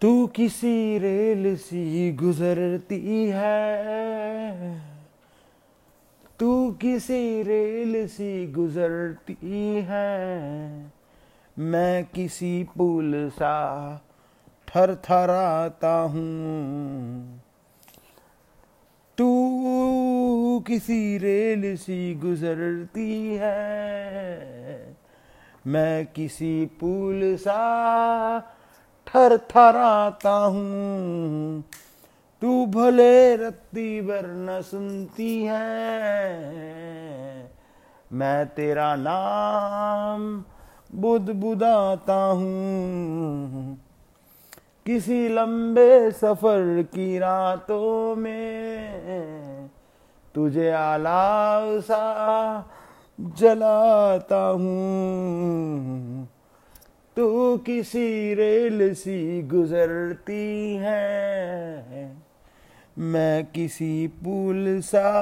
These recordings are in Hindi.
तू किसी रेल सी गुजरती है। तू किसी रेल सी गुजरती है। मैं किसी पुल सा थर थराता हूँ। तू किसी रेल सी गुजरती है। मैं किसी पुल सा थर थराता हूँ। तू भले रत्ती बर न सुनती है, मैं तेरा नाम बुद बुदाता हूँ। किसी लंबे सफ़र की रातों में तुझे आला सा जलाता हूँ। तू किसी रेल सी गुजरती है। मैं किसी पुल सा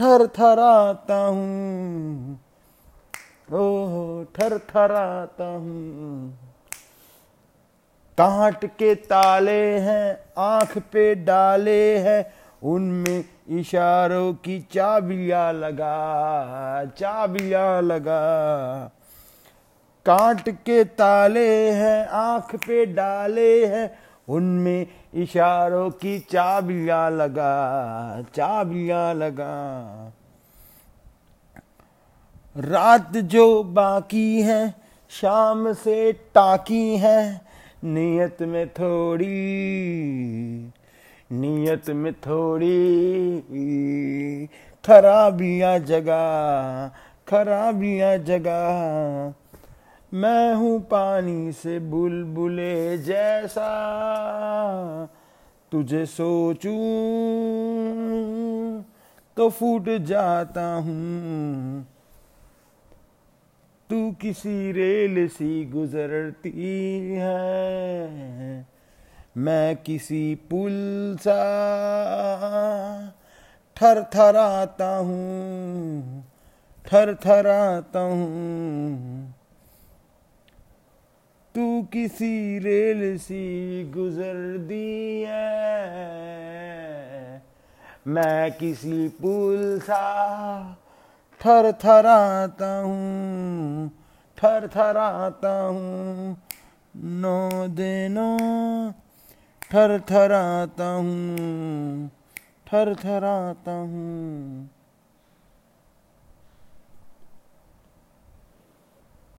थर थराता हूँ। ओ थर थराता हूँ। कांट के ताले हैं, आँख पे डाले हैं, उनमें इशारों की चाबियाँ लगा चाबियाँ लगा। कांट के ताले हैं, आँख पे डाले हैं। उनमें इशारों की चाबियाँ लगा चाबियाँ लगा। रात जो बाकी है, शाम से टाकी है। नियत में थोड़ी, नियत में थोड़ी खराबियाँ जगा, खराबियाँ जगह मैं हूँ पानी से बुलबुले जैसा, तुझे सोचूं तो फूट जाता हूँ। तू किसी रेल सी गुजरती है, मैं किसी पुल सा थर थराता हूँ थर थराता हूँ। तू किसी रेल सी गुजर दी है। मैं किसी पुल सा थर थराता हूँ, थर थराता हूँ। नौ देनो थर थराता हूँ, थर थराता हूँ।